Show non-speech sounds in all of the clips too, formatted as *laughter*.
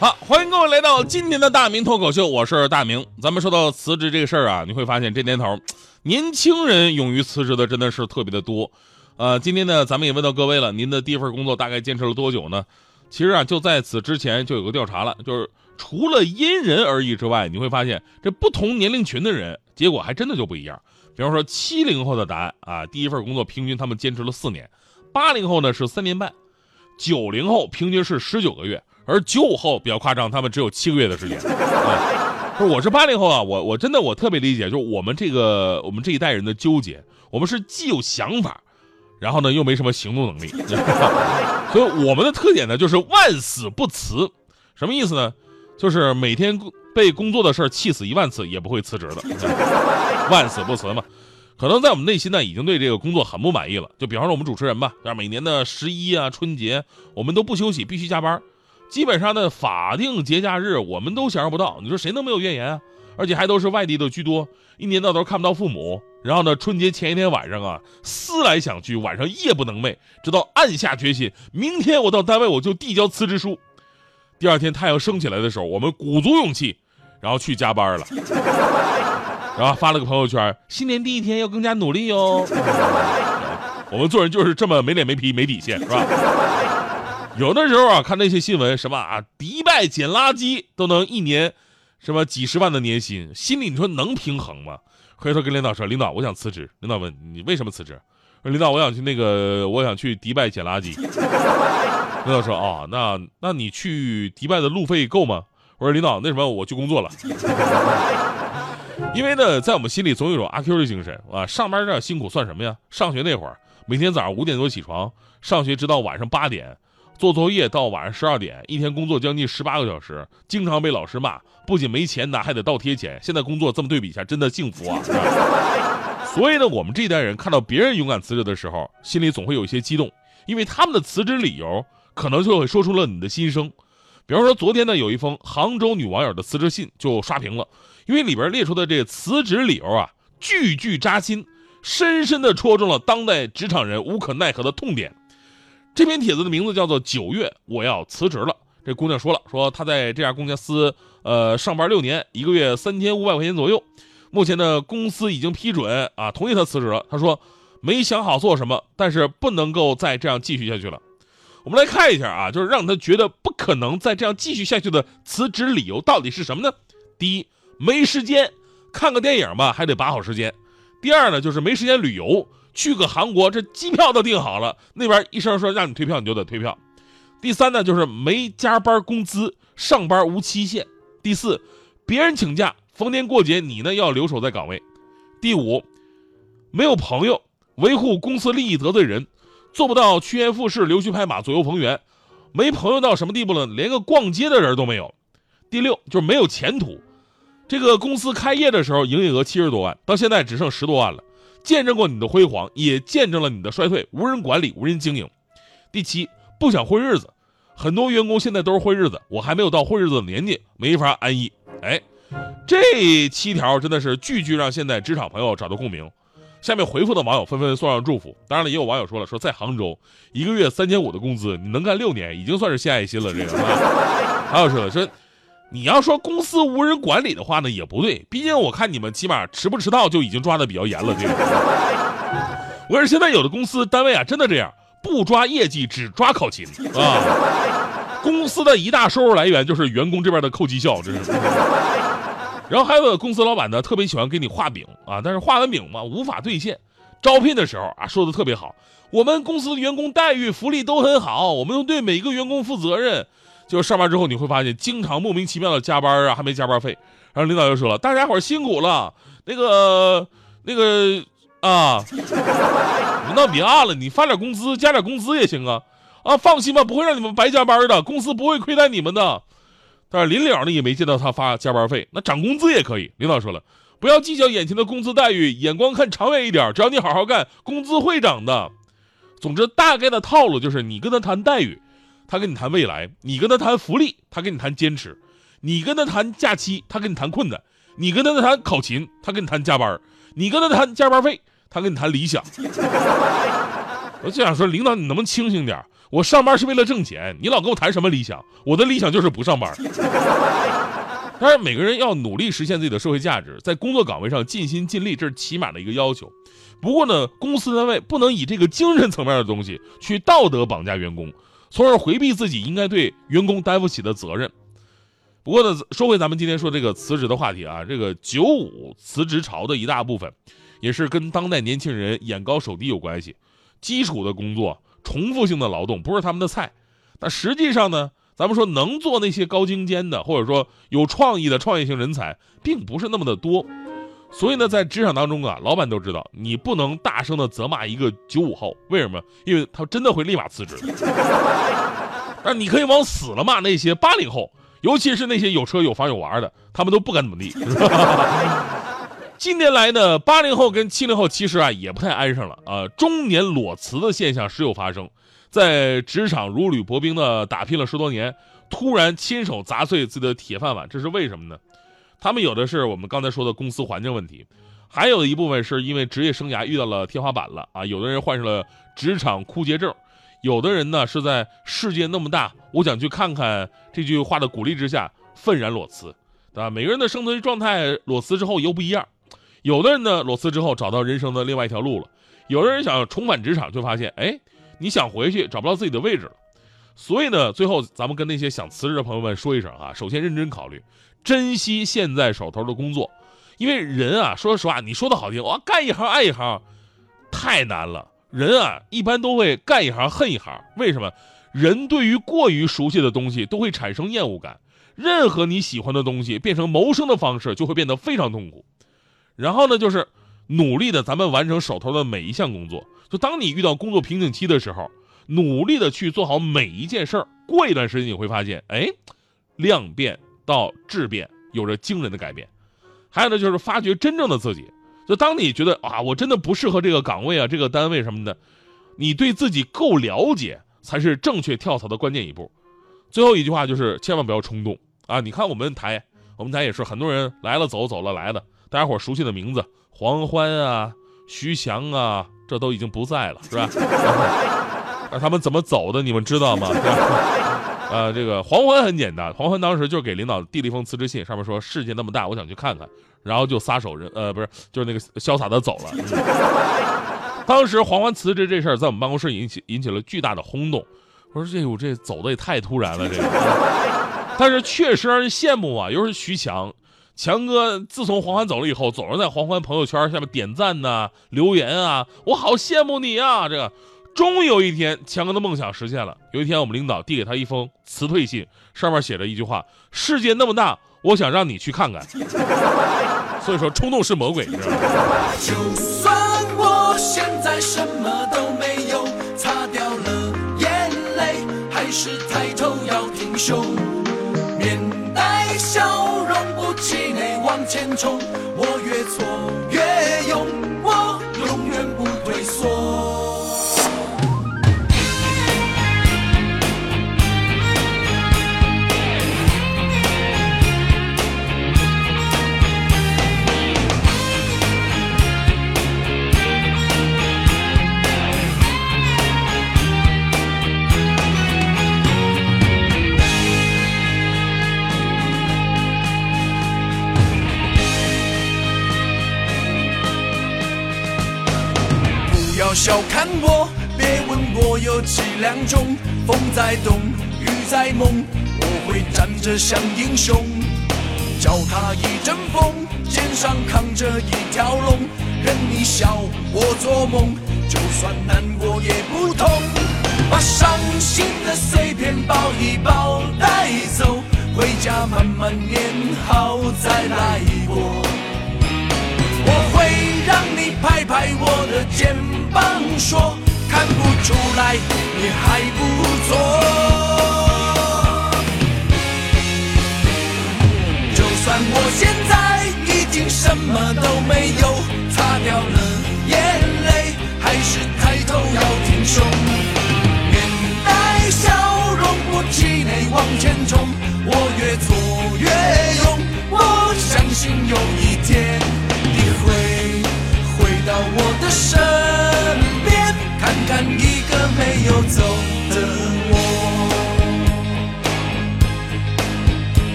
好，欢迎各位来到今天的大明脱口秀，我是大明。咱们说到辞职这个事儿啊，你会发现这年头，年轻人勇于辞职的真的是特别的多。呃，今天呢，咱们也问到各位了，您的第一份工作大概坚持了多久呢？其实啊，就在此之前就有个调查了，就是除了因人而异之外，你会发现这不同年龄群的人结果还真的就不一样。比方说七零后的答案啊，第一份工作平均他们坚持了四年；八零后呢是三年半；九零后平均是十九个月。而九五后比较夸张，他们只有七个月的时间。不是，我是八零后啊，我我真的我特别理解，就是我们这个我们这一代人的纠结，我们是既有想法，然后呢又没什么行动能力，*laughs* 所以我们的特点呢就是万死不辞。什么意思呢？就是每天被工作的事儿气死一万次也不会辞职的，*laughs* 万死不辞嘛。可能在我们内心呢已经对这个工作很不满意了。就比方说我们主持人吧，像每年的十一啊春节，我们都不休息，必须加班。基本上的法定节假日我们都享受不到，你说谁能没有怨言啊？而且还都是外地的居多，一年到头看不到父母。然后呢，春节前一天晚上啊，思来想去，晚上夜不能寐，直到暗下决心，明天我到单位我就递交辞职书。第二天太阳升起来的时候，我们鼓足勇气，然后去加班了，*laughs* 然后发了个朋友圈：新年第一天要更加努力哟。*laughs* 我们做人就是这么没脸没皮没底线，是吧？有的时候啊，看那些新闻，什么啊，迪拜捡垃圾都能一年，什么几十万的年薪，心里你说能平衡吗？回头跟领导说，领导我想辞职。领导问你为什么辞职？领导我想去那个，我想去迪拜捡垃圾。*laughs* 领导说哦，那那你去迪拜的路费够吗？我说领导，那什么我去工作了。*laughs* 因为呢，在我们心里总有一种阿 Q 的精神啊，上班这样辛苦算什么呀？上学那会儿，每天早上五点多起床，上学直到晚上八点。做作业到晚上十二点，一天工作将近十八个小时，经常被老师骂，不仅没钱拿，还得倒贴钱。现在工作这么对比一下，真的幸福啊！*laughs* 所以呢，我们这一代人看到别人勇敢辞职的时候，心里总会有一些激动，因为他们的辞职理由可能就会说出了你的心声。比方说，昨天呢，有一封杭州女网友的辞职信就刷屏了，因为里边列出的这辞职理由啊，句句扎心，深深的戳中了当代职场人无可奈何的痛点。这篇帖子的名字叫做《九月我要辞职了》。这姑娘说了，说她在这家公司呃上班六年，一个月三千五百块钱左右。目前呢，公司已经批准啊，同意她辞职了。她说没想好做什么，但是不能够再这样继续下去了。我们来看一下啊，就是让她觉得不可能再这样继续下去的辞职理由到底是什么呢？第一，没时间看个电影吧，还得把好时间。第二呢，就是没时间旅游。去个韩国，这机票都订好了，那边医生说让你退票，你就得退票。第三呢，就是没加班工资，上班无期限。第四，别人请假，逢年过节你呢要留守在岗位。第五，没有朋友，维护公司利益得罪人，做不到趋炎附势、溜须拍马、左右逢源。没朋友到什么地步呢？连个逛街的人都没有。第六，就是没有前途。这个公司开业的时候营业额七十多万，到现在只剩十多万了。见证过你的辉煌，也见证了你的衰退，无人管理，无人经营。第七，不想混日子，很多员工现在都是混日子，我还没有到混日子的年纪，没法安逸。哎，这七条真的是句句让现在职场朋友找到共鸣。下面回复的网友纷纷送上祝福，当然了，也有网友说了，说在杭州一个月三千五的工资，你能干六年，已经算是献爱心了。这个，还有说说。你要说公司无人管理的话呢，也不对，毕竟我看你们起码迟不迟到就已经抓的比较严了，对吧？我说现在有的公司单位啊，真的这样，不抓业绩，只抓考勤啊。公司的一大收入来源就是员工这边的扣绩效，这是。然后还有公司老板呢，特别喜欢给你画饼啊，但是画完饼嘛，无法兑现。招聘的时候啊，说的特别好，我们公司的员工待遇、福利都很好，我们都对每一个员工负责任。就上班之后你会发现，经常莫名其妙的加班啊，还没加班费。然后领导又说了：“大家伙辛苦了，那个那个啊，领导别按了，你发点工资，加点工资也行啊。啊，放心吧，不会让你们白加班的，公司不会亏待你们的。”但是临了呢也没见到他发加班费，那涨工资也可以。领导说了，不要计较眼前的工资待遇，眼光看长远一点，只要你好好干，工资会涨的。总之，大概的套路就是你跟他谈待遇，他跟你谈未来；你跟他谈福利，他跟你谈坚持；你跟他谈假期，他跟你谈困难；你跟他谈考勤，他跟你谈加班；你跟他谈加班费，他跟你谈理想。*laughs* 我就想说，领导你能不能清醒点？我上班是为了挣钱，你老跟我谈什么理想？我的理想就是不上班。*laughs* 但是，每个人要努力实现自己的社会价值，在工作岗位上尽心尽力，这是起码的一个要求。不过呢，公司单位不能以这个精神层面的东西去道德绑架员工，从而回避自己应该对员工担负起的责任。不过呢，说回咱们今天说这个辞职的话题啊，这个九五辞职潮的一大部分，也是跟当代年轻人眼高手低有关系。基础的工作、重复性的劳动不是他们的菜，但实际上呢，咱们说能做那些高精尖的，或者说有创意的创业型人才，并不是那么的多。所以呢，在职场当中啊，老板都知道你不能大声的责骂一个九五后，为什么？因为他真的会立马辞职。*laughs* 但你可以往死了骂那些八零后，尤其是那些有车有房有娃的，他们都不敢怎么地。*laughs* 近年来呢，八零后跟七零后其实啊也不太安生了啊，中年裸辞的现象时有发生，在职场如履薄冰的打拼了十多年，突然亲手砸碎自己的铁饭碗，这是为什么呢？他们有的是我们刚才说的公司环境问题，还有一部分是因为职业生涯遇到了天花板了啊，有的人患上了职场枯竭症，有的人呢是在世界那么大，我想去看看这句话的鼓励之下愤然裸辞，对吧？每个人的生存状态裸辞之后又不一样。有的人呢，裸辞之后找到人生的另外一条路了；有的人想重返职场，就发现，哎，你想回去找不到自己的位置了。所以呢，最后咱们跟那些想辞职的朋友们说一声啊，首先认真考虑，珍惜现在手头的工作，因为人啊，说实话，你说的好听，我，干一行爱一行，太难了。人啊，一般都会干一行恨一行。为什么？人对于过于熟悉的东西都会产生厌恶感，任何你喜欢的东西变成谋生的方式，就会变得非常痛苦。然后呢，就是努力的，咱们完成手头的每一项工作。就当你遇到工作瓶颈期的时候，努力的去做好每一件事儿。过一段时间你会发现，哎，量变到质变有着惊人的改变。还有呢，就是发掘真正的自己。就当你觉得啊，我真的不适合这个岗位啊，这个单位什么的，你对自己够了解，才是正确跳槽的关键一步。最后一句话就是，千万不要冲动啊！你看我们台，我们台也是很多人来了走，走了来的。大家伙熟悉的名字，黄欢啊，徐翔啊，这都已经不在了，是吧？那他们怎么走的？你们知道吗？*laughs* 呃，这个黄欢很简单，黄欢当时就给领导递了一封辞职信，上面说世界那么大，我想去看看，然后就撒手人，呃，不是，就是那个潇洒的走了。*laughs* 当时黄欢辞职这事儿在我们办公室引起引起了巨大的轰动。我说这我这走的也太突然了，这个。*laughs* 但是确实让人羡慕啊，又是徐强。强哥自从黄欢走了以后，总是在黄欢朋友圈下面点赞呐、留言啊，我好羡慕你啊！这个，终于有一天，强哥的梦想实现了。有一天，我们领导递给他一封辞退信，上面写着一句话：“世界那么大，我想让你去看看。” *laughs* 所以说，冲动是魔鬼，你知道吗？就算我现在什么都没有，擦掉了眼泪，还是抬头要挺胸，面带笑容，不气馁往。前冲，我越挫有几两重。风在动，雨在梦，我会站着像英雄。脚踏一阵风，肩上扛着一条龙，任你笑我做梦，就算难过也不痛。把伤心的碎片抱一抱带走，回家慢慢念好再来过。我会让你拍拍我的肩膀，说不出来你还不错。就算我现在已经什么都没有，擦掉了眼泪，还是抬头要挺胸。面带笑容，不气馁往前冲，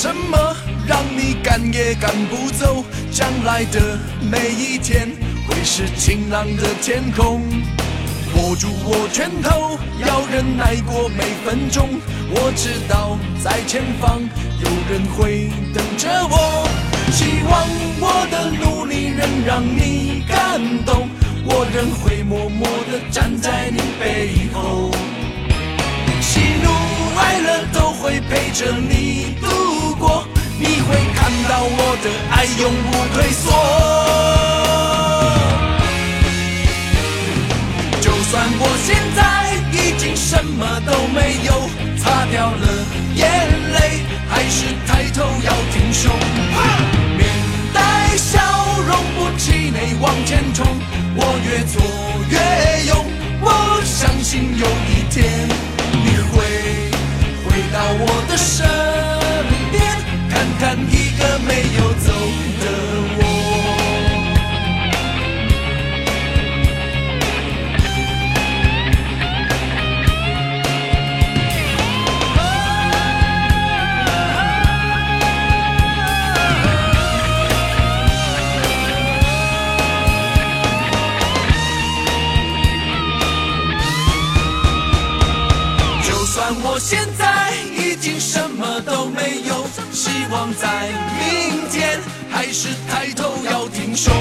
什么？让你赶也赶不走。将来的每一天会是晴朗的天空。握住我拳头，要忍耐过每分钟。我知道在前方有人会等着我。希望我的努力能让你感动，我仍会默默地站在你背后。喜怒哀乐都会陪着你度，你会看到我的爱永不退缩。就算我现在已经什么都没有，擦掉了眼泪，还是抬头要挺胸，面带笑容，不气馁往前冲，我越挫越勇，我相信有一天你会回到我的身现在已经什么都没有希望在明天还是抬头要挺胸。